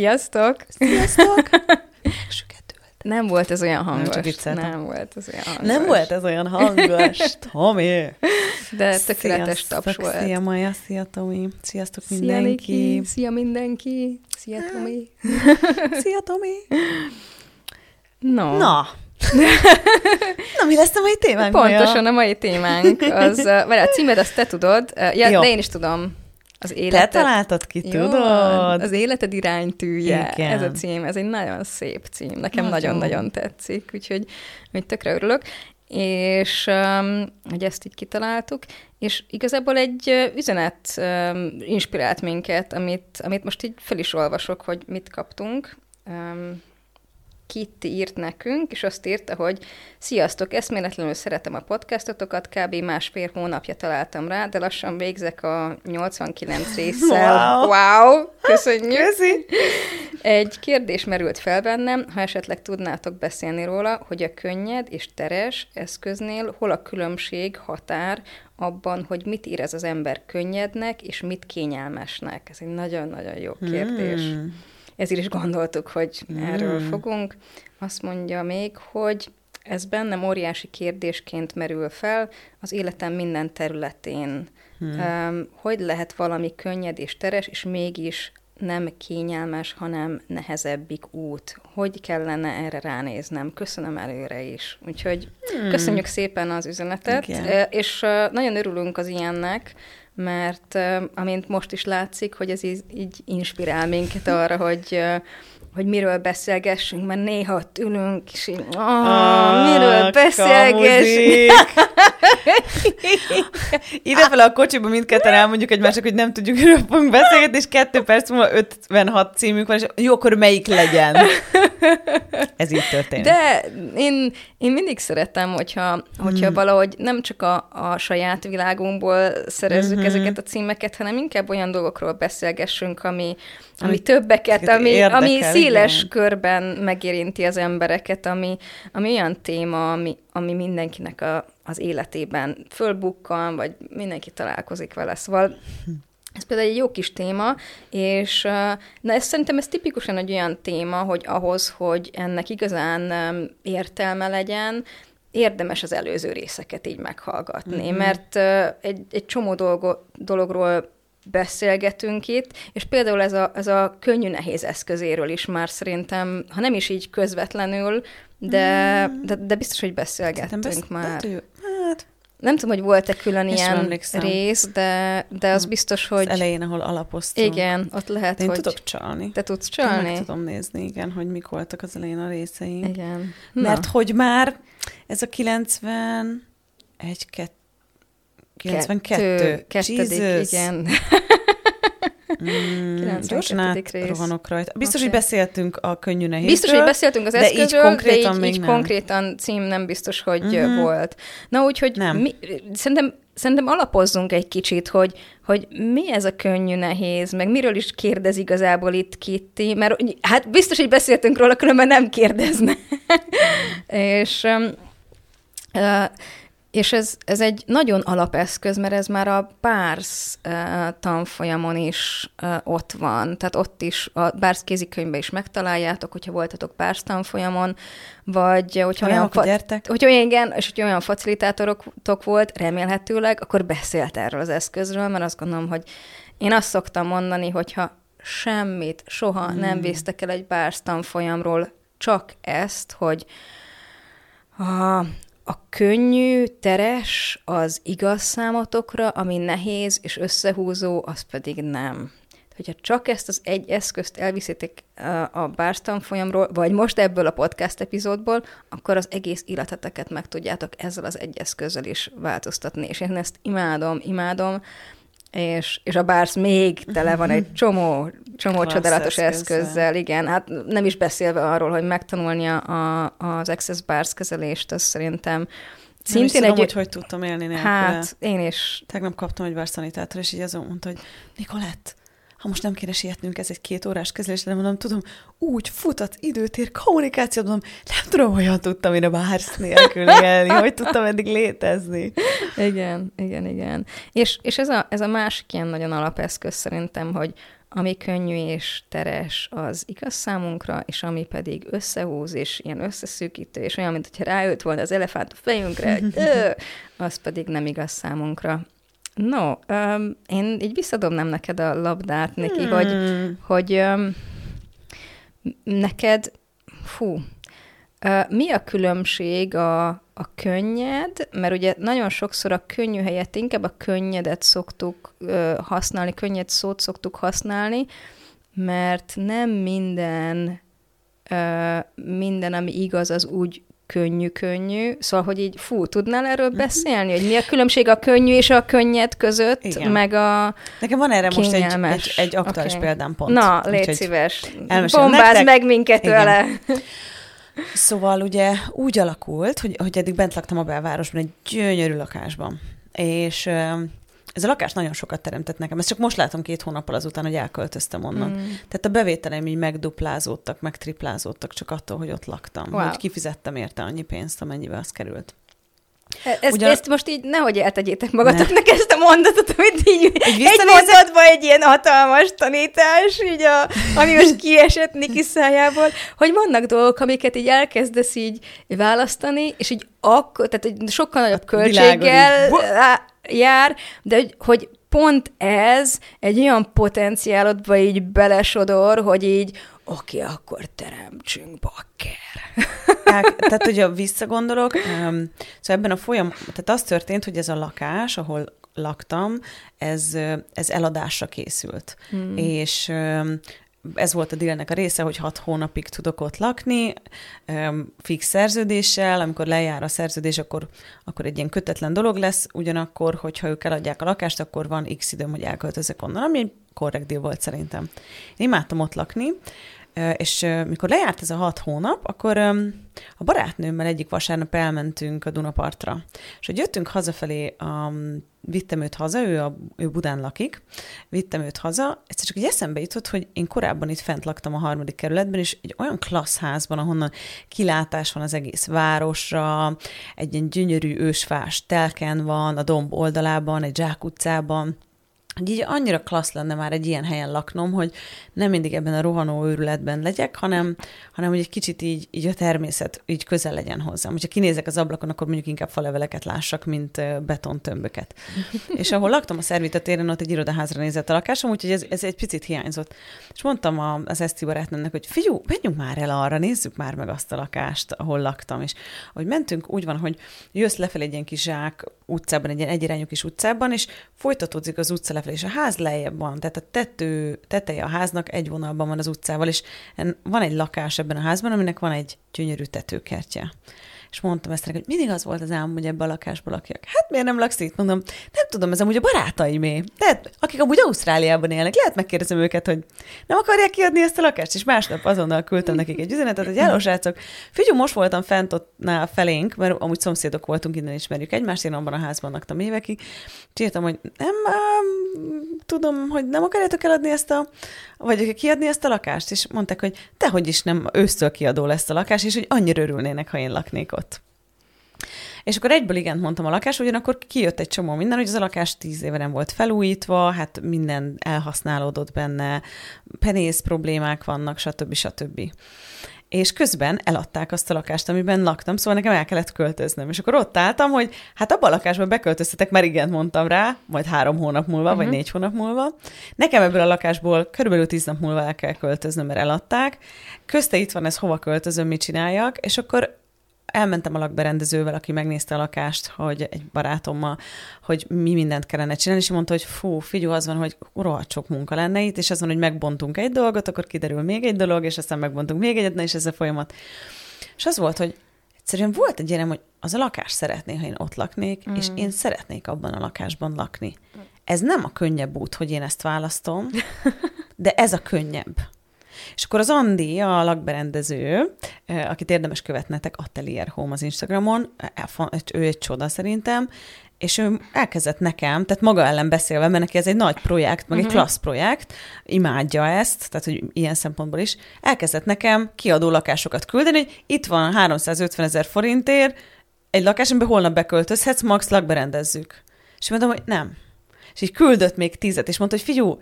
Sziasztok! Sziasztok! Nem volt ez olyan hangos. csak vicceltem. Nem volt ez olyan hangos. Nem volt ez olyan hangos, Tomi! De tökéletes Sziasztok, taps volt. Szia Maja, szia Tomi, sziasztok Szia, mindenki. Niki. Szia mindenki! Szia Tomi! Szia Tomi! No. Na! Na, mi lesz a mai témánk, Pontosan Maja? a mai témánk, az, vagy a címed azt te tudod, ja, Jó. de én is tudom. Az Te életed, találtad ki, Jó, tudod? Az életed iránytűje, Igen. ez a cím, ez egy nagyon szép cím, nekem Nagyon. nagyon-nagyon tetszik, úgyhogy hogy tökre örülök. És hogy ezt így kitaláltuk, és igazából egy üzenet inspirált minket, amit, amit most így fel is olvasok, hogy mit kaptunk. Kitty írt nekünk, és azt írta, hogy Sziasztok, eszméletlenül szeretem a podcastotokat, kb. másfél hónapja találtam rá, de lassan végzek a 89 résszel. Wow. wow köszönjük! Köszi! Egy kérdés merült fel bennem, ha esetleg tudnátok beszélni róla, hogy a könnyed és teres eszköznél hol a különbség, határ abban, hogy mit érez az ember könnyednek, és mit kényelmesnek. Ez egy nagyon-nagyon jó kérdés. Hmm. Ezért is gondoltuk, hogy erről fogunk. Azt mondja még, hogy ez bennem óriási kérdésként merül fel az életem minden területén. Um, hogy lehet valami könnyed és teres, és mégis nem kényelmes, hanem nehezebbik út. Hogy kellene erre ránéznem? Köszönöm előre is. Úgyhogy köszönjük szépen az üzenetet, Igen. És nagyon örülünk az ilyennek, mert amint most is látszik, hogy ez így, így inspirál minket arra, hogy hogy miről beszélgessünk, mert néha ott ülünk, és így, oh, miről beszélgessünk. Idefele a kocsiba mindketten elmondjuk egymásnak, hogy nem tudjuk, miről fogunk beszélgetni, és kettő perc múlva 56 címünk van, és jó, akkor melyik legyen? Ez így történt. De én, én mindig szeretem, hogyha, hogyha Hmm. valahogy nem csak a, a saját világunkból szerezzük Mhm. ezeket a címeket, hanem inkább olyan dolgokról beszélgessünk, ami, ami többeket, ami, érdekel, ami széles igen. körben megérinti az embereket, ami, ami olyan téma, ami, ami mindenkinek a, az életében fölbukkan, vagy mindenki találkozik vele. Szóval ez például egy jó kis téma, és na ez szerintem ez tipikusan egy olyan téma, hogy ahhoz, hogy ennek igazán értelme legyen, érdemes az előző részeket így meghallgatni, mm-hmm. mert egy, egy csomó dolgo, dologról beszélgetünk itt, és például ez a, ez a könnyű-nehéz eszközéről is már szerintem, ha nem is így közvetlenül, de, mm. de, de biztos, hogy beszélgettünk besz- már. Hát, Nem tudom, hogy volt-e külön sem ilyen rész, de, de az biztos, hogy... az elején, ahol alapoztunk. Igen, ott lehet, De én hogy... tudok csalni. Te tudsz Én csalni? Meg tudom nézni, igen, hogy mik voltak az elején a részeink. Igen. Mert hogy már ez a 90... Egy, kett, 92. Kettedik, Jesus. igen. Mm, 92. gyorsan rész. rohanok rajta. Biztos, Oké. hogy beszéltünk a könnyű nehézről. Biztos, hogy beszéltünk az de így eszközről, de konkrétan így, így nem. konkrétan cím nem biztos, hogy Mhm. uh-huh. volt. Na úgyhogy Nem. Mi, szerintem, szerintem alapozzunk egy kicsit, hogy, hogy mi ez a könnyű nehéz, meg miről is kérdez igazából itt Kitty, mert hát biztos, hogy beszéltünk róla, különben nem kérdezne. És um, uh, és ez, ez egy nagyon alapeszköz, mert ez már a BARS tanfolyamon is ott van. Tehát ott is, a BARS kézikönyvben is megtaláljátok, hogyha voltatok BARS tanfolyamon, vagy hogyha olyan, akkor gyertek. hogyha igen, és hogyha olyan facilitátorotok volt, remélhetőleg, akkor beszélt erről az eszközről, mert azt gondolom, hogy én azt szoktam mondani, hogyha semmit, soha hmm. nem vésztek el egy BARS tanfolyamról, csak ezt, hogy a, a könnyű, teres az igaz számotokra, ami nehéz és összehúzó, az pedig nem. Hogyha csak ezt az egy eszközt elviszitek a BARS tanfolyamról, vagy most ebből a podcast epizódból, akkor az egész életeteket meg tudjátok ezzel az egy eszközzel is változtatni. És én ezt imádom, imádom, és, és a bársz még tele van egy csomó, csomó Klassz csodálatos eszközzel. eszközzel, igen. Hát nem is beszélve arról, hogy megtanulni a, az Access Bars kezelést, az szerintem Nem szintén tudom, egy... hogy hogy tudtam élni nélküle. hát én is. Tegnap kaptam egy bárszanitátor, és így azon mondta, hogy Nikolett, ha most nem kéne sietnünk, ez egy két órás kezelés, de mondom, tudom, úgy futat, időtér, kommunikációt, mondom, nem tudom, hogyan tudtam én a bársz nélkül élni, hogy tudtam eddig létezni. Igen, igen, igen. És, és ez, a, ez a másik ilyen nagyon alapeszköz szerintem, hogy ami könnyű és teres, az igaz számunkra, és ami pedig összehúz, és ilyen összeszűkítő, és olyan, mint hogyha rájött volna az elefánt a fejünkre, hogy ö, az pedig nem igaz számunkra. No, um, én így visszadobnám neked a labdát neki, hmm. hogy, hogy um, neked, fú, uh, mi a különbség a, a könnyed, mert ugye nagyon sokszor a könnyű helyett inkább a könnyedet szoktuk uh, használni, könnyed szót szoktuk használni, mert nem minden, uh, minden, ami igaz, az úgy könnyű-könnyű. Szóval, hogy így, fú, tudnál erről beszélni, hogy mi a különbség a könnyű és a könnyed között, Igen. meg a Nekem van erre most egy, egy, kényelmes. egy aktuális Oké. példám pont. Na, légy Úgyhogy szíves. nektek. meg minket Igen. vele. Szóval ugye úgy alakult, hogy, hogy eddig bent laktam a belvárosban, egy gyönyörű lakásban. És ez a lakás nagyon sokat teremtett nekem. Ezt csak most látom két hónappal azután, hogy elköltöztem onnan. Mm. Tehát a bevételeim így megduplázódtak, meg triplázódtak csak attól, hogy ott laktam. Wow. Hogy kifizettem érte annyi pénzt, amennyibe az került. Ezt, Ugyan- ezt most így nehogy eltegyétek magatoknak ezt a mondatot, amit így egy, egy mondatban egy ilyen hatalmas tanítás, így a, ami most kiesett Niki szájából, hogy vannak dolgok, amiket így elkezdesz így választani, és így akkor, tehát hogy sokkal nagyobb költséggel így- á- jár, de hogy, hogy pont ez egy olyan potenciálodba így belesodor, hogy így oké, akkor teremtsünk bakker. Tehát, hogyha visszagondolok, um, szóval ebben a folyam, tehát az történt, hogy ez a lakás, ahol laktam, ez, ez eladásra készült. Hmm. És um, ez volt a dílnek a része, hogy hat hónapig tudok ott lakni, fix szerződéssel, amikor lejár a szerződés, akkor, akkor egy ilyen kötetlen dolog lesz, ugyanakkor, hogyha ők eladják a lakást, akkor van x időm, hogy elköltözök onnan, ami egy korrekt deal volt szerintem. Én imádtam ott lakni, és mikor lejárt ez a hat hónap, akkor a barátnőmmel egyik vasárnap elmentünk a Dunapartra. És hogy jöttünk hazafelé, um, vittem őt haza, ő, a, ő Budán lakik, vittem őt haza, egyszer csak így eszembe jutott, hogy én korábban itt fent laktam a harmadik kerületben, és egy olyan klassz házban, ahonnan kilátás van az egész városra, egy ilyen gyönyörű ősfás telken van, a domb oldalában, egy zsákutcában, hogy így annyira klassz lenne már egy ilyen helyen laknom, hogy nem mindig ebben a rohanó őrületben legyek, hanem, hanem hogy egy kicsit így, így a természet így közel legyen hozzám. Hogyha kinézek az ablakon, akkor mondjuk inkább faleveleket lássak, mint betontömböket. És ahol laktam a Szervita téren, ott egy irodaházra nézett a lakásom, úgyhogy ez, ez egy picit hiányzott. És mondtam a, az Eszti barátnőmnek, hogy figyú, menjünk már el arra, nézzük már meg azt a lakást, ahol laktam. És ahogy mentünk, úgy van, hogy jössz lefelé egy ilyen kis zsák utcában, egy ilyen egyirányú kis utcában, és folytatódik az utca lefelé, és a ház lejjebb van, tehát a tető, teteje a háznak egy vonalban van az utcával, és van egy lakás ebben a házban, aminek van egy gyönyörű tetőkertje. És mondtam ezt neki, hogy mindig az volt az álmom, hogy ebbe a lakásba lakjak. Hát miért nem laksz itt? Mondom, nem tudom, ez amúgy a barátaimé. Lehet, akik amúgy Ausztráliában élnek, lehet megkérdezem őket, hogy nem akarják kiadni ezt a lakást, és másnap azonnal küldtem nekik egy üzenetet, hogy hello, srácok, figyelj, most voltam fent ott nál felénk, mert amúgy szomszédok voltunk, innen ismerjük egymást, én abban a házban laktam évekig, és írtam, hogy nem, um, tudom, hogy nem akarjátok eladni ezt a, vagy kiadni ezt a lakást, és mondták, hogy dehogy is nem, ősztől kiadó lesz a lakás, és hogy annyira örülnének, ha én laknék ott. És akkor egyből igent mondtam a lakás, ugyanakkor kijött egy csomó minden, hogy az a lakás tíz éve nem volt felújítva, hát minden elhasználódott benne, penész problémák vannak, stb. stb. És közben eladták azt a lakást, amiben laktam, szóval nekem el kellett költöznöm. És akkor ott álltam, hogy hát abban a lakásban beköltöztetek, már igent mondtam rá, majd három hónap múlva, uh-huh. vagy négy hónap múlva. Nekem ebből a lakásból körülbelül tíz nap múlva el kell költöznöm, mert eladták. Közte itt van ez, hova költözöm, mit csináljak, és akkor elmentem a lakberendezővel, aki megnézte a lakást, hogy egy barátommal, hogy mi mindent kellene csinálni, és mondta, hogy fú, figyelj, az van, hogy rohadt sok munka lenne itt, és az van, hogy megbontunk egy dolgot, akkor kiderül még egy dolog, és aztán megbontunk még egyet, na, és ez a folyamat. És az volt, hogy egyszerűen volt egy ilyen, hogy az a lakás szeretné, ha én ott laknék, mm. és én szeretnék abban a lakásban lakni. ez nem a könnyebb út, hogy én ezt választom, de ez a könnyebb. És akkor az Andi, a lakberendező, akit érdemes követnetek, Atelier Home az Instagramon, ő egy csoda szerintem, és ő elkezdett nekem, tehát maga ellen beszélve, mert neki ez egy nagy projekt, meg uh-huh. egy mhm. klassz projekt, imádja ezt, tehát hogy ilyen szempontból is, elkezdett nekem kiadó lakásokat küldeni, hogy itt van 350 ezer forintért, egy lakás, amiben holnap beköltözhetsz, max lakberendezzük. És mondom, hogy nem. És így küldött még tízet, és mondta, hogy figyú,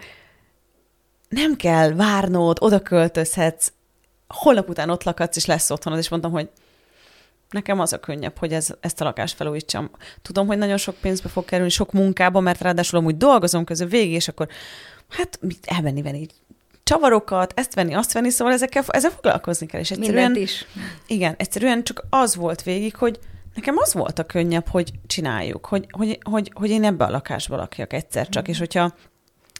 nem kell várnod, oda költözhetsz, holnap után ott lakadsz, és lesz otthonod, és mondtam, hogy nekem az a könnyebb, hogy ez, ezt a lakást felújítsam. Tudom, hogy nagyon sok pénzbe fog kerülni, sok munkába, mert ráadásul amúgy dolgozom közül végig, és akkor hát mit elvenni, venni csavarokat, ezt venni, azt venni, szóval ezekkel, ezzel foglalkozni kell. És egyszerűen, Mindent is. Igen, egyszerűen csak az volt végig, hogy nekem az volt a könnyebb, hogy csináljuk, hogy, hogy, hogy, hogy én ebbe a lakásba lakjak egyszer csak, mm. és hogyha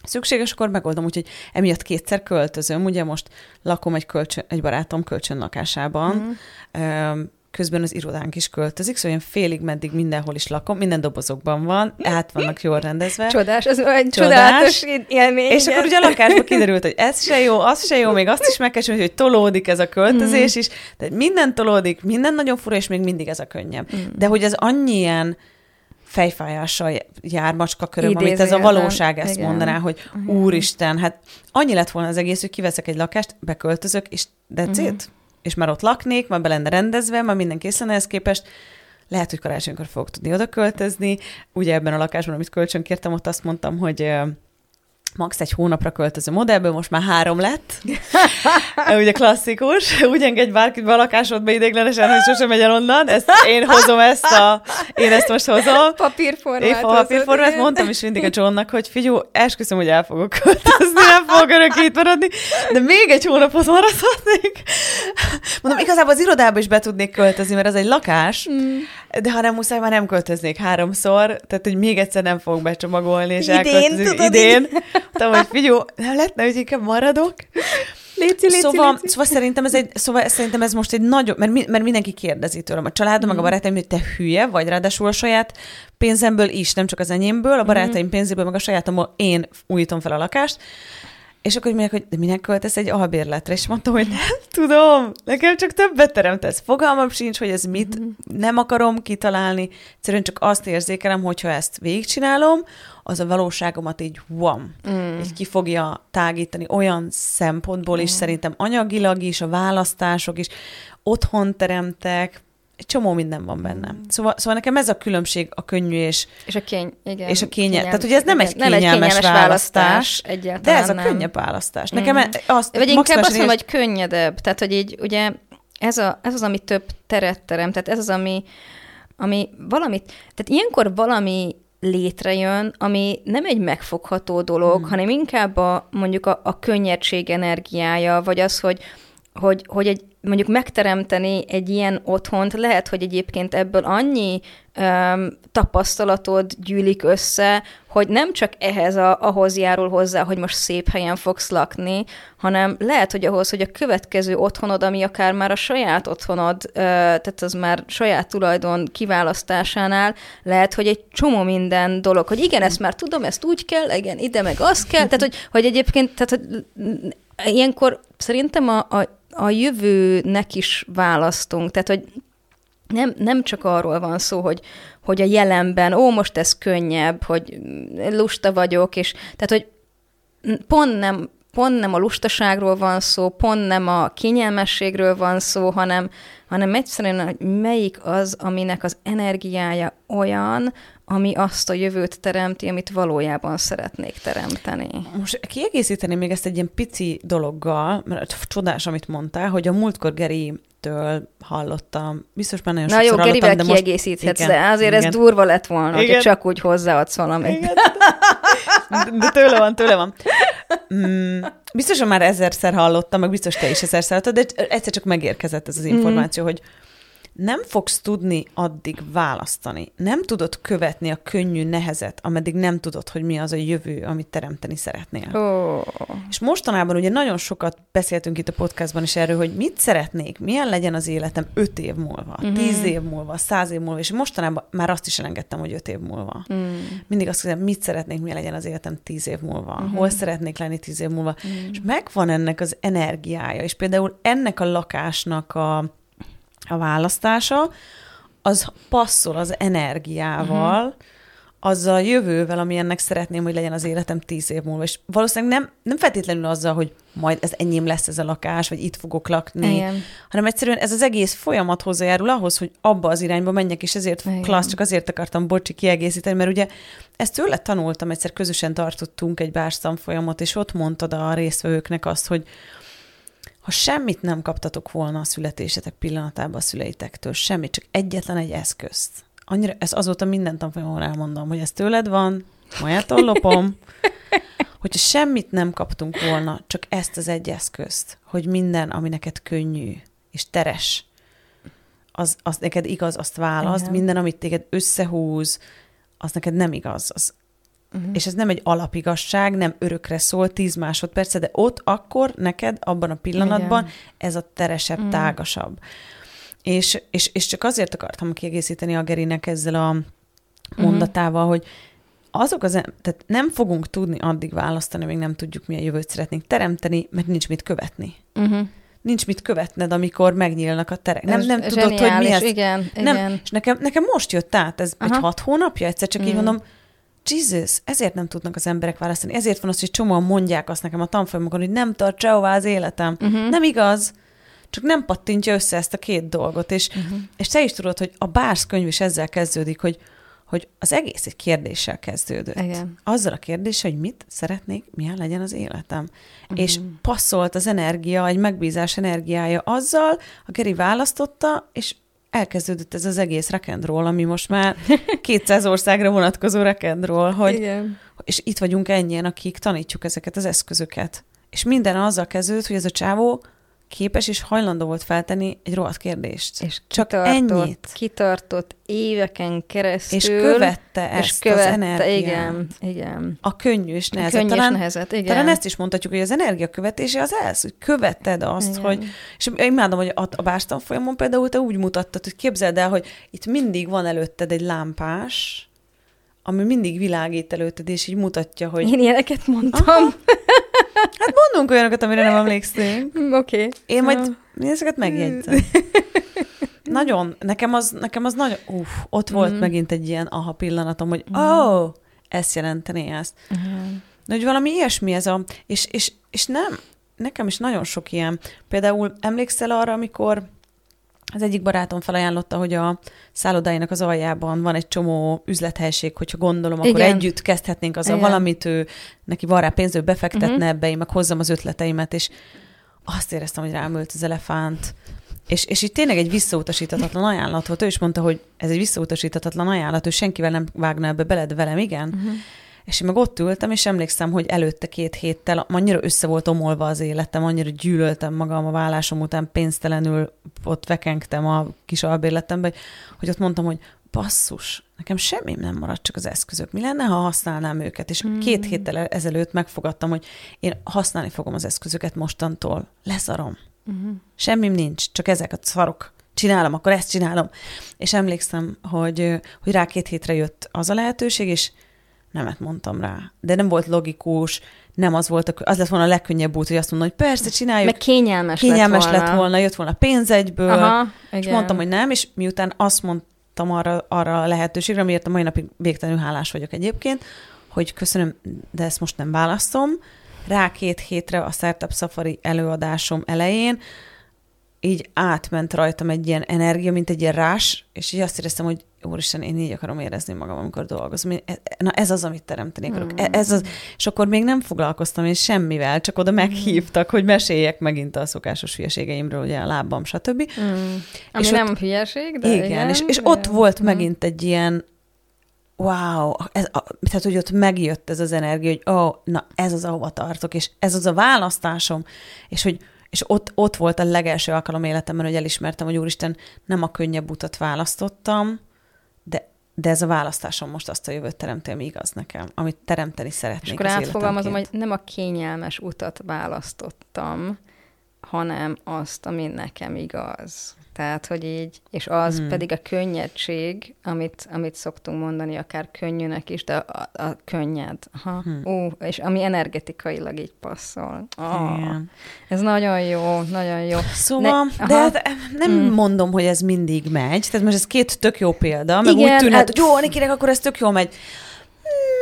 szükséges, akkor megoldom, úgyhogy emiatt kétszer költözöm. Ugye most lakom egy, kölcsön, egy barátom kölcsön lakásában, mm közben az irodánk is költözik, szóval én félig meddig mindenhol is lakom, minden dobozokban van, át vannak jól rendezve. Csodás, az egy csodálatos élmény. És akkor ugye a lakásban kiderült, hogy ez se jó, az se jó, még azt is meg kell csinálni, hogy tolódik ez a költözés mm. is, de minden tolódik, minden nagyon fura, és még mindig ez a könnyebb. Mm. De hogy ez annyi ilyen fejfájással jár macska köröm, amit ez a valóság ezt igen. mondaná, hogy igen. úristen, hát annyi lett volna az egész, hogy kiveszek egy lakást, beköltözök, és that's mm. it és már ott laknék, már be lenne rendezve, már minden készen ehhez képest, lehet, hogy karácsonykor fogok tudni oda költözni. Ugye ebben a lakásban, amit kölcsön kértem, ott azt mondtam, hogy max. egy hónapra költöző modellből, most már három lett. Ugye klasszikus, úgy engedj bárkit be a lakásodba idéglenesen, hogy sosem megy el onnan. Ezt én hozom ezt a, én ezt most hozom. Papírformát. Én papírformát, mondtam is mindig a Johnnak, hogy figyú, esküszöm, hogy el fogok költözni, nem fogok örökké itt maradni, de még egy hónapot maradhatnék. Mondom, igazából az irodába is be tudnék költözni, mert ez egy lakás, mm. de ha nem muszáj, már nem költöznék háromszor, tehát hogy még egyszer nem fogok becsomagolni, és idén, tudod, idén. Mondtam, hogy figyú, nem lehetne, hogy inkább maradok. Léci, léci, szóval, léci. szóval, szerintem ez egy, szóval szerintem ez most egy nagyon, mert, mert mindenki kérdezi tőlem, a családom, mm. meg a mhm. barátaim, hogy te hülye vagy, ráadásul a saját pénzemből is, nem csak az enyémből, a barátaim mm. pénzéből, meg a sajátomból én újítom fel a lakást, és akkor mondják, hogy de minek költesz egy albérletre? És mondtam, hogy nem tudom, nekem csak többet teremtesz. Fogalmam sincs, hogy ez mit, mm-hmm. nem akarom kitalálni. Egyszerűen csak azt érzékelem, hogyha ezt végigcsinálom, az a valóságomat így van, mm. így ki fogja tágítani olyan szempontból mm. is, szerintem anyagilag is, a választások is, otthon teremtek, egy csomó minden van benne. Mm. Szóval, szóval nekem ez a különbség a könnyű és, és a kény, igen. És a kénye, kényelm, tehát ugye ez nem egy kényelmes, nem egy kényelmes választás, választás de ez a könnyebb választás. Nekem mm. azt, Vagy inkább azt mondom, hogy könnyedebb, tehát hogy így ugye ez, a, ez az, ami több teret terem, tehát ez az, ami, ami valamit, tehát ilyenkor valami létrejön, ami nem egy megfogható dolog, hmm. hanem inkább a, mondjuk a, a könnyedség energiája, vagy az, hogy, hogy, hogy egy, mondjuk megteremteni egy ilyen otthont, lehet, hogy egyébként ebből annyi um, tapasztalatod gyűlik össze, hogy nem csak ehhez a, ahhoz járul hozzá, hogy most szép helyen fogsz lakni, hanem lehet, hogy ahhoz, hogy a következő otthonod, ami akár már a saját otthonod, uh, tehát az már saját tulajdon kiválasztásánál, lehet, hogy egy csomó minden dolog, hogy igen, ezt már tudom, ezt úgy kell, igen, ide meg azt kell, tehát hogy, hogy egyébként, tehát hogy ilyenkor szerintem a, a a jövőnek is választunk. Tehát, hogy nem, nem csak arról van szó, hogy, hogy a jelenben, ó, most ez könnyebb, hogy lusta vagyok, és tehát, hogy pont nem, pont nem a lustaságról van szó, pont nem a kényelmességről van szó, hanem, hanem egyszerűen, hogy melyik az, aminek az energiája olyan, ami azt a jövőt teremti, amit valójában szeretnék teremteni. Most kiegészíteni még ezt egy ilyen pici dologgal, mert csodás, amit mondtál, hogy a múltkor Geri től hallottam. Biztos már nagyon Na jó, Gerivel de kiegészíthetsz, most... de azért igen. ez durva lett volna, igen. hogy csak úgy hozzáadsz valamit. Igen. De tőle van, tőle van. Mm, biztosan már ezerszer hallottam, meg biztos te is ezerszer hallottad, de egyszer csak megérkezett ez az információ, mm. hogy nem fogsz tudni addig választani. Nem tudod követni a könnyű nehezet, ameddig nem tudod, hogy mi az a jövő, amit teremteni szeretnél. Oh. És mostanában ugye nagyon sokat beszéltünk itt a podcastban is erről, hogy mit szeretnék, milyen legyen az életem öt év múlva, Mhm. tíz év múlva, száz év múlva, és mostanában már azt is elengedtem, hogy öt év múlva. Mm. Mindig azt kérdezem, mit szeretnék, milyen legyen az életem tíz év múlva, Mhm. hol szeretnék lenni tíz év múlva. És megvan ennek az energiája, és például ennek a lakásnak a, a választása, az passzol az energiával, Mhm. azzal a jövővel, ami ennek szeretném, hogy legyen az életem tíz év múlva. És valószínűleg nem, nem feltétlenül azzal, hogy majd ez enyém lesz ez a lakás, vagy itt fogok lakni, Igen. hanem egyszerűen ez az egész folyamat hozzájárul ahhoz, hogy abba az irányba menjek, és ezért Igen. klassz, csak azért akartam, bocsi, kiegészíteni, mert ugye ezt tőle tanultam, egyszer közösen tartottunk egy bársztanfolyamot, és ott mondtad a résztvevőknek azt, hogy ha semmit nem kaptatok volna a születésetek pillanatában a szüleitektől, semmit, csak egyetlen egy eszközt. Annyira, ez azóta minden tanfolyamon elmondom, hogy ez tőled van, majától lopom, hogyha semmit nem kaptunk volna, csak ezt az egy eszközt, hogy minden, ami neked könnyű és teres, az, az neked igaz, azt választ, Igen. minden, amit téged összehúz, az neked nem igaz. Az, Uh-huh. és ez nem egy alapigasság, nem örökre szól 10 másodperce, de ott akkor neked abban a pillanatban Igen. ez a teresebb, Mm. tágasabb. És, és, és csak azért akartam kiegészíteni a Gerinek ezzel a mondatával, hogy azok az, tehát nem fogunk tudni addig választani, még nem tudjuk, milyen jövőt szeretnénk teremteni, mert nincs mit követni. Uh-huh. Nincs mit követned, amikor megnyílnak a terek. Nem, nem tudod, hogy mi ez. Igen, Nem, igen. és nekem, nekem most jött át, ez Aha. egy hat hónapja, egyszer csak mm. így mondom, Jesus, ezért nem tudnak az emberek választani. Ezért van az, hogy csomóan mondják azt nekem a tanfolyamokon, hogy nem tart sehová az életem. Uh-huh. Nem igaz. Csak nem pattintja össze ezt a két dolgot. És, Uh-huh. és te is tudod, hogy a Bársz könyv is ezzel kezdődik, hogy, hogy az egész egy kérdéssel kezdődött. Igen. Azzal a kérdéssel, hogy mit szeretnék, milyen legyen az életem. Mhm. És passzolt az energia, egy megbízás energiája azzal, a Geri választotta, és elkezdődött ez az egész rekendról, ami most már 200 országra vonatkozó rekendról, hogy, Igen. és itt vagyunk ennyien, akik tanítjuk ezeket az eszközöket. És minden azzal kezdődött, hogy ez a csávó képes és hajlandó volt feltenni egy rohadt kérdést. És Csak kitartott, ennyit. kitartott éveken keresztül. És követte ezt és követte, az energiát. igen, igen. A könnyű és A nehezet. könnyű és Talán, nehezet, igen. talán ezt is mondhatjuk, hogy az energiakövetése az ez, hogy követted azt, Igen. hogy... És imádom, hogy a, a bárstan folyamon például te úgy mutattad, hogy képzeld el, hogy itt mindig van előtted egy lámpás, ami mindig világít előtted, és így mutatja, hogy... Én ilyeneket mondtam. Aha. Hát mondunk olyanokat, amire nem emlékszünk. Oké. Okay. Én majd ezeket megjegyzem. nagyon, nekem az, nekem az nagyon, uff, ott volt Mhm. megint egy ilyen aha pillanatom, hogy ó, oh, ezt jelenteni ezt. De hogy valami ilyesmi ez a, és, és, és nem, nekem is nagyon sok ilyen. Például emlékszel arra, amikor az egyik barátom felajánlotta, hogy a szállodáinak az aljában van egy csomó üzlethelység, hogyha gondolom, akkor Igen. együtt kezdhetnénk azzal Igen. valamit, ő, neki van rá pénz, ő befektetne uh-huh. ebbe, én meg hozzam az ötleteimet, és azt éreztem, hogy rám ült az elefánt. És, és itt tényleg egy visszautasíthatatlan ajánlat volt. Ő is mondta, hogy ez egy visszautasíthatatlan ajánlat, ő senkivel nem vágna ebbe bele, de velem igen. Uh-huh. És én meg ott ültem, és emlékszem, hogy előtte két héttel annyira össze volt omolva az életem, annyira gyűlöltem magam a vállásom után, pénztelenül ott vekengtem a kis albérletembe, hogy- ott mondtam, hogy basszus, nekem semmi nem maradt, csak az eszközök. Mi lenne, ha használnám őket? És Hmm. két héttel ezelőtt megfogadtam, hogy én használni fogom az eszközöket mostantól. Leszarom. Uh-huh. Semmim nincs, csak ezek a szarok. Csinálom, akkor ezt csinálom. És emlékszem, hogy, hogy rá két hétre jött az a lehetőség, és nemet mondtam rá. De nem volt logikus, nem az volt, a, az lett volna a legkönnyebb út, hogy azt mondom, hogy persze, csináljuk. Meg kényelmes, Kényelmes lett volna. lett volna, jött volna pénz egyből, Aha, és igen. mondtam, hogy nem, és miután azt mondtam arra, arra a lehetőségre, amiért a mai napig végtelenül hálás vagyok egyébként, hogy köszönöm, de ezt most nem választom. Rá két hétre a Startup Safari előadásom elején így átment rajtam egy ilyen energia, mint egy ilyen rás, és így azt éreztem, hogy úristen, én így akarom érezni magam, amikor dolgozom. Na ez az, amit teremteni akarok. Hmm. E- Ez az, és akkor még nem foglalkoztam én semmivel, csak oda meghívtak, hogy meséljek megint a szokásos hülyeségeimről, ugye a lábam, stb. Mm. Ami És nem hülyeség, de igen, igen. és, és de- ott volt Mhm. megint egy ilyen wow, ez, a, tehát, hogy ott megjött ez az energia, hogy ó, oh, na ez az, ahova tartok, és ez az a választásom, és hogy és ott, ott volt a legelső alkalom életemben, hogy elismertem, hogy úristen, nem a könnyebb utat választottam, de, de ez a választásom most azt a jövőt teremti, ami igaz nekem, amit teremteni szeretnék És akkor átfogalmazom, hogy nem a kényelmes utat választottam, hanem azt, ami nekem igaz. Tehát, hogy így, és az hmm. pedig a könnyedség, amit, amit szoktunk mondani, akár könnyűnek is, de a, a könnyed. Aha. Hmm. Ó, és ami energetikailag így passzol. Oh, ez nagyon jó, nagyon jó. Szóval, ne, de hát nem hmm. mondom, hogy ez mindig megy. Tehát most ez két tök jó példa, meg Igen, úgy tűnhet, hát, hogy jó, Anikinek akkor ez tök jó megy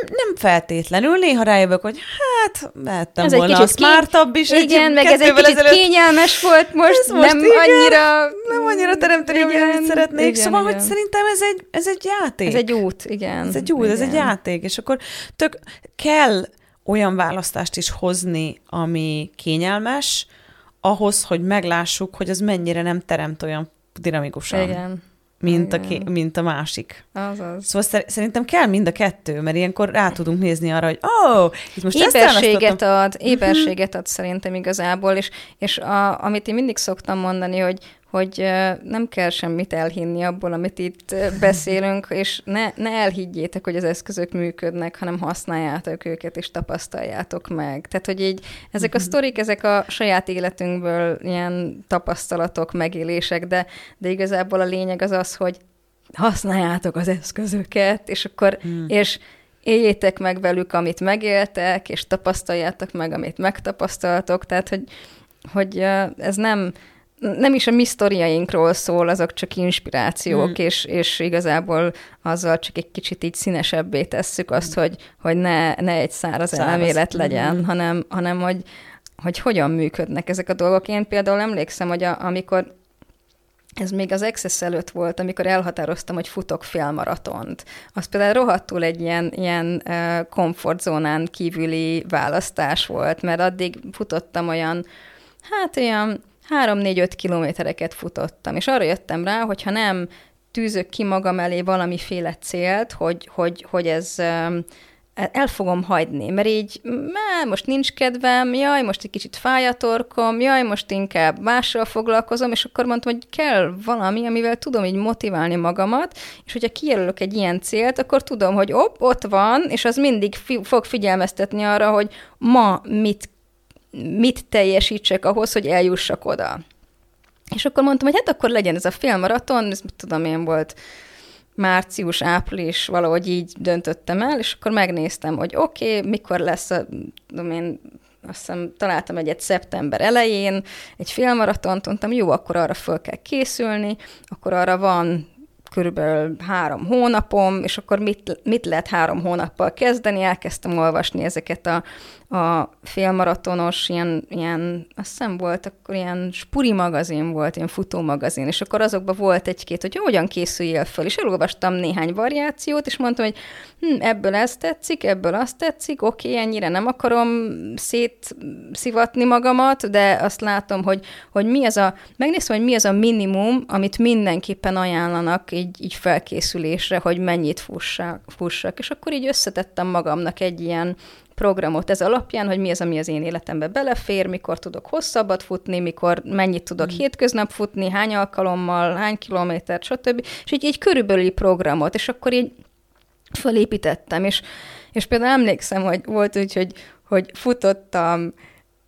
nem feltétlenül, néha rájövök, hogy hát vehettem ez volna egy a smartabb is. Igen, meg ez egy kicsit ezelőtt. kényelmes volt most, most nem igen, annyira... Nem annyira teremteni, amit szeretnék. Igen, szóval, igen. hogy szerintem ez egy, ez egy játék. Ez egy út, igen. Ez egy út, igen. ez egy játék, és akkor tök kell olyan választást is hozni, ami kényelmes, ahhoz, hogy meglássuk, hogy az mennyire nem teremt olyan dinamikusan. Igen mint a, mint a másik. Azaz. Szóval szerintem kell mind a kettő, mert ilyenkor rá tudunk nézni arra, hogy ó, oh, itt most éberséget ad, éberséget ad szerintem igazából, és, és a, amit én mindig szoktam mondani, hogy hogy nem kell semmit elhinni abból, amit itt beszélünk, és ne, ne elhiggyétek, hogy az eszközök működnek, hanem használjátok őket, és tapasztaljátok meg. Tehát, hogy így ezek a mhm. sztorik, ezek a saját életünkből ilyen tapasztalatok, megélések, de, de igazából a lényeg az az, hogy használjátok az eszközöket, és akkor, hmm. és éljétek meg velük, amit megéltek, és tapasztaljátok meg, amit megtapasztaltok, tehát, hogy, hogy ez nem, nem is a mi sztoriainkról szól, azok csak inspirációk, hmm. és, és igazából azzal csak egy kicsit így színesebbé tesszük azt, hogy, hogy ne, ne egy száraz, száraz. elmélet legyen, hmm. hanem, hanem hogy, hogy hogyan működnek ezek a dolgok. Én például emlékszem, hogy a, amikor ez még az Access előtt volt, amikor elhatároztam, hogy futok félmaratont. Az például rohadtul egy ilyen, ilyen komfortzónán kívüli választás volt, mert addig futottam olyan, hát olyan 3-4-5 kilométereket futottam, és arra jöttem rá, hogy ha nem tűzök ki magam elé valamiféle célt, hogy, hogy, hogy ez el fogom hagyni, mert így má, most nincs kedvem, jaj, most egy kicsit fáj a torkom, jaj, most inkább mással foglalkozom, és akkor mondtam, hogy kell valami, amivel tudom így motiválni magamat, és hogyha kijelölök egy ilyen célt, akkor tudom, hogy op, ott van, és az mindig fi- fog figyelmeztetni arra, hogy ma mit mit teljesítsek ahhoz, hogy eljussak oda. És akkor mondtam, hogy hát akkor legyen ez a félmaraton, ez tudom én volt március, április, valahogy így döntöttem el, és akkor megnéztem, hogy oké, okay, mikor lesz a, tudom én, azt hiszem, találtam egyet szeptember elején, egy félmaratont, mondtam, jó, akkor arra föl kell készülni, akkor arra van körülbelül három hónapom, és akkor mit, mit lehet három hónappal kezdeni? Elkezdtem olvasni ezeket a a félmaratonos, ilyen, ilyen, azt hiszem volt, akkor ilyen spuri magazin volt, ilyen futó magazin, és akkor azokban volt egy-két, hogy hogyan készüljél föl, és elolvastam néhány variációt, és mondtam, hogy hm, ebből ez tetszik, ebből azt tetszik, oké, ennyire nem akarom szétszivatni magamat, de azt látom, hogy, hogy mi az a, megnéztem, hogy mi az a minimum, amit mindenképpen ajánlanak így, így felkészülésre, hogy mennyit fussak, fussak, és akkor így összetettem magamnak egy ilyen programot ez alapján, hogy mi az, ami az én életembe belefér, mikor tudok hosszabbat futni, mikor mennyit tudok mm. hétköznap futni, hány alkalommal, hány kilométert, stb. És így, így körülbelül programot, és akkor így fölépítettem, és, és például emlékszem, hogy volt úgy, hogy, hogy futottam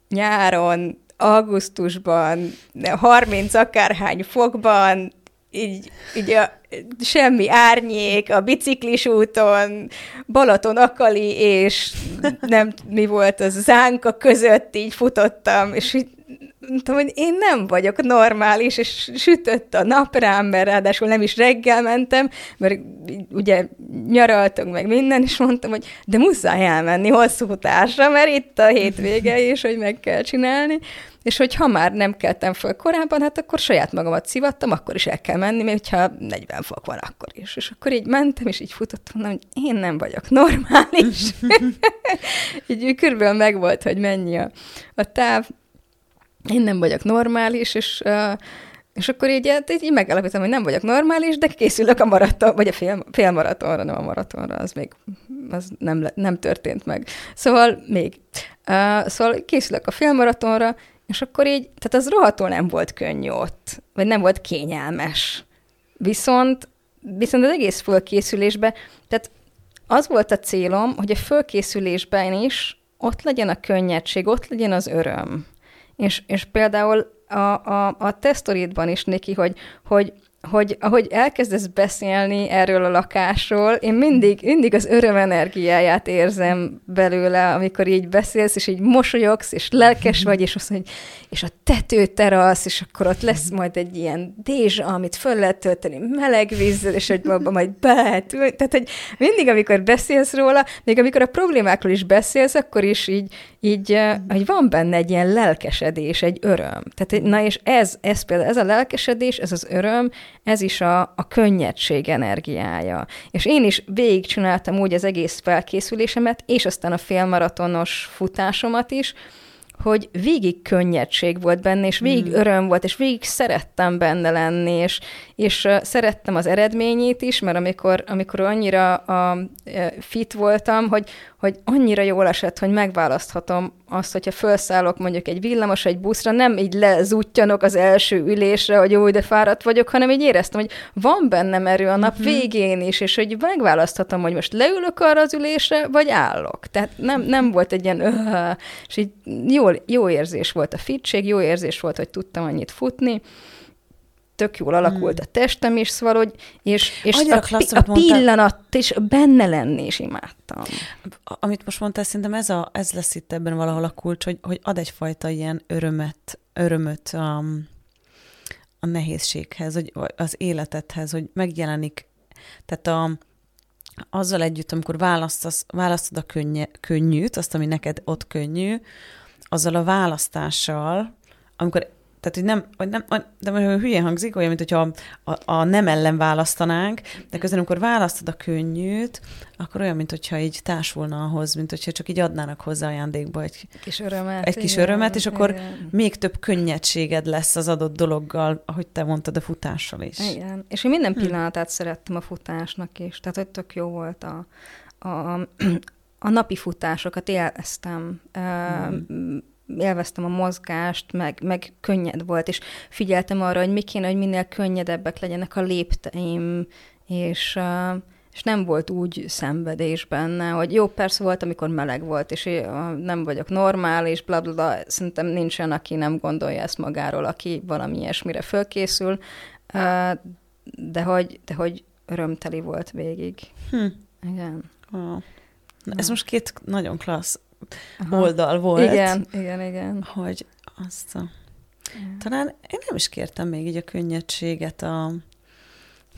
nyáron, augusztusban, 30 akárhány fokban, így, így a, semmi árnyék, a biciklis úton, Balaton Akali, és nem mi volt az Zánka között így futottam, és így mondtam, hogy én nem vagyok normális, és sütött a nap rám, mert ráadásul nem is reggel mentem, mert ugye nyaraltunk meg minden, és mondtam, hogy de muszáj elmenni hosszú társra, mert itt a hétvége, és hogy meg kell csinálni. És hogy ha már nem keltem föl korábban, hát akkor saját magamat szivattam, akkor is el kell menni, még ha 40 fok van akkor is. És akkor így mentem, és így futottam, hogy én nem vagyok normális. így körülbelül megvolt, hogy mennyi a, a táv. Én nem vagyok normális, és és akkor így, hát így megállapítom, hogy nem vagyok normális, de készülök a maraton, vagy a fél, fél maratonra, nem a maratonra, az még az nem, nem történt meg. Szóval még. Szóval készülök a félmaratonra, És akkor így, tehát az rohadtul nem volt könnyű ott, vagy nem volt kényelmes. Viszont, viszont az egész fölkészülésben, tehát az volt a célom, hogy a fölkészülésben is ott legyen a könnyedség, ott legyen az öröm. És, és például a, a, a tesztoridban is, Niki, hogy, hogy hogy ahogy elkezdesz beszélni erről a lakásról, én mindig, mindig az öröm energiáját érzem belőle, amikor így beszélsz, és így mosolyogsz, és lelkes vagy, és azt hogy és a tetőterasz, és akkor ott lesz majd egy ilyen dézsa, amit föl lehet tölteni meleg vízzel, és hogy abban majd be lehet Tehát, hogy mindig, amikor beszélsz róla, még amikor a problémákról is beszélsz, akkor is így, így hogy van benne egy ilyen lelkesedés, egy öröm. Tehát, na és ez, ez például, ez a lelkesedés, ez az öröm, ez is a, a könnyedség energiája. És én is végigcsináltam úgy az egész felkészülésemet, és aztán a félmaratonos futásomat is, hogy végig könnyedség volt benne, és végig mm. öröm volt, és végig szerettem benne lenni, és, és szerettem az eredményét is, mert amikor, amikor annyira uh, fit voltam, hogy, hogy annyira jól esett, hogy megválaszthatom azt, hogyha felszállok mondjuk egy villamos, egy buszra, nem így lezúttyanok az első ülésre, hogy jó, de fáradt vagyok, hanem így éreztem, hogy van bennem erő a nap uh-huh. végén is, és hogy megválaszthatom, hogy most leülök arra az ülésre, vagy állok. Tehát nem, nem volt egy ilyen, öh, és így jó, jó érzés volt a fitség, jó érzés volt, hogy tudtam annyit futni, tök jól alakult hmm. a testem is, szóval, hogy, és, és a, klassz, a pillanat is benne lenni is imádtam. Amit most mondtál, szerintem ez, a, ez lesz itt ebben valahol a kulcs, hogy, hogy ad egyfajta ilyen örömet, örömöt a, a nehézséghez, hogy az életedhez, hogy megjelenik, tehát a, azzal együtt, amikor választasz, választod a könnye, könnyűt, azt, ami neked ott könnyű, azzal a választással, amikor tehát, hogy nem, hogy nem de most hülye hangzik, olyan, mint hogyha a, a nem ellen választanánk, de közben, amikor választod a könnyűt, akkor olyan, mint hogyha így társulna ahhoz, mint hogyha csak így adnának hozzá ajándékba egy kis örömet, egy kis igen, örömet és akkor igen. még több könnyedséged lesz az adott dologgal, ahogy te mondtad, a futással is. Igen, és én minden hm. pillanatát hm. szerettem a futásnak is, tehát hogy tök jó volt a, a, a napi futásokat élveztem. Hm élveztem a mozgást, meg, meg könnyed volt, és figyeltem arra, hogy mi kéne, hogy minél könnyedebbek legyenek a lépteim, és, és nem volt úgy szenvedés benne, hogy jó, persze volt, amikor meleg volt, és nem vagyok normális, bla, bla, bla. szerintem nincsen, aki nem gondolja ezt magáról, aki valami ilyesmire fölkészül, de hogy, de hogy örömteli volt végig. Hm. Igen. Oh. Ez most két nagyon klassz Aha. oldal volt. Igen, igen, igen. Hogy azt a... Igen. Talán én nem is kértem még így a könnyedséget a...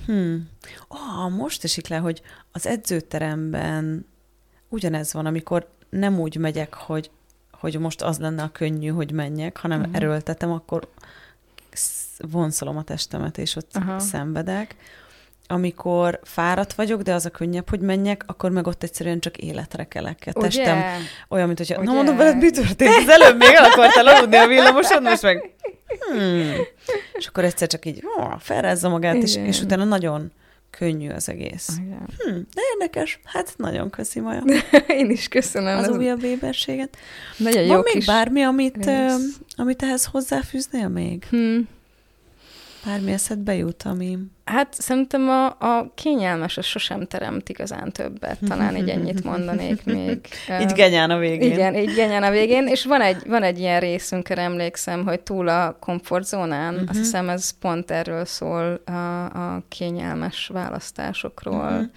Hm. Oh, most esik le, hogy az edzőteremben ugyanez van, amikor nem úgy megyek, hogy, hogy most az lenne a könnyű, hogy menjek, hanem uh-huh. erőltetem, akkor vonszolom a testemet, és ott uh-huh. szenvedek amikor fáradt vagyok, de az a könnyebb, hogy menjek, akkor meg ott egyszerűen csak életre kelek. A testem Ugye? olyan, mint hogyha, Ugye? na mondom veled, mi történt? Az előbb még el akartál aludni a villamoson, most meg hmm. És akkor egyszer csak így oh, felrázza magát, és, és utána nagyon könnyű az egész. Hm, de érdekes. Hát nagyon köszi, Maja. Én is köszönöm. Az, az újabb éberséget. Nagyon jó Van még bármi, amit, amit ehhez hozzáfűznél még? Hmm. Bármi eszedbe jut, ami... Hát szerintem a, a kényelmes, az sosem teremt igazán többet. Talán így ennyit mondanék még. így genyán a végén. Igen, így genyán a végén. És van egy, van egy ilyen részünk, emlékszem, hogy túl a komfortzónán, uh-huh. azt hiszem ez pont erről szól a, a kényelmes választásokról. Uh-huh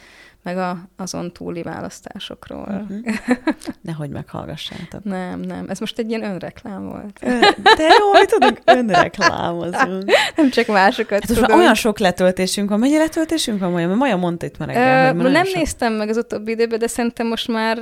meg a, azon túli választásokról. Uh-huh. Nehogy meghallgassátok. nem, nem. Ez most egy ilyen önreklám volt. De jó, hogy tudunk, önreklámozunk. nem csak másokat hát tudunk. olyan sok letöltésünk van. Mennyi letöltésünk van Maja? Mert Maja mondta itt már reggel, hogy Nem sok... néztem meg az utóbbi időben, de szerintem most már...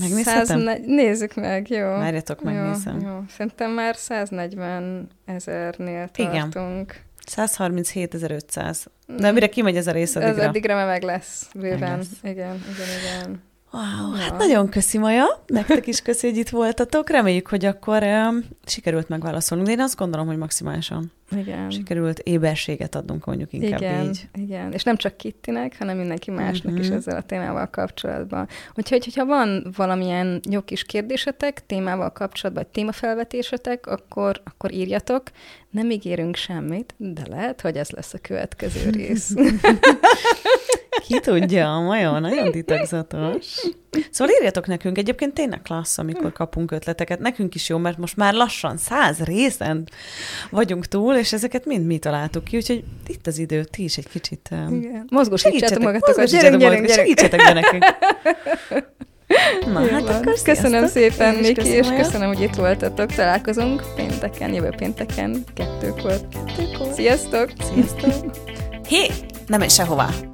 Megnézhetem? 100... Nézzük meg, jó. Várjatok, megnézem. Jó, jó. Szerintem már 140 ezernél tartunk. Igen. 137.500. De mire kimegy ez a rész addigra? Ez addigra meg lesz, bőven. Meg lesz. Igen, igen, igen. Wow, ja. hát nagyon köszi, Maja. Nektek is köszi, hogy itt voltatok. Reméljük, hogy akkor um, sikerült megválaszolnunk. De én azt gondolom, hogy maximálisan igen. sikerült éberséget adnunk, mondjuk inkább igen, így. Igen, és nem csak Kittinek, hanem mindenki másnak uh-huh. is mhm. ezzel a témával kapcsolatban. Úgyhogy, hogyha van valamilyen jó kis kérdésetek témával kapcsolatban, vagy témafelvetésetek, akkor, akkor írjatok. Nem ígérünk semmit, de lehet, hogy ez lesz a következő rész. Ki tudja, majon, nagyon titokzatos. Szóval írjatok nekünk, egyébként tényleg klassz, amikor kapunk ötleteket. Nekünk is jó, mert most már lassan száz részen vagyunk túl, és ezeket mind mi találtuk ki, úgyhogy itt az idő, ti is egy kicsit... Igen. Mozgósítsátok magatokat, gyerünk, gyerünk, gyerünk. Segítsetek be nekünk. Na, Jó, hát akkor Köszönöm szépen, Miki, és köszönöm, hogy itt voltatok. Találkozunk pénteken, jövő pénteken, kettőkor. Kettőkor. Sziasztok! Sziasztok! Hé, nem menj sehová!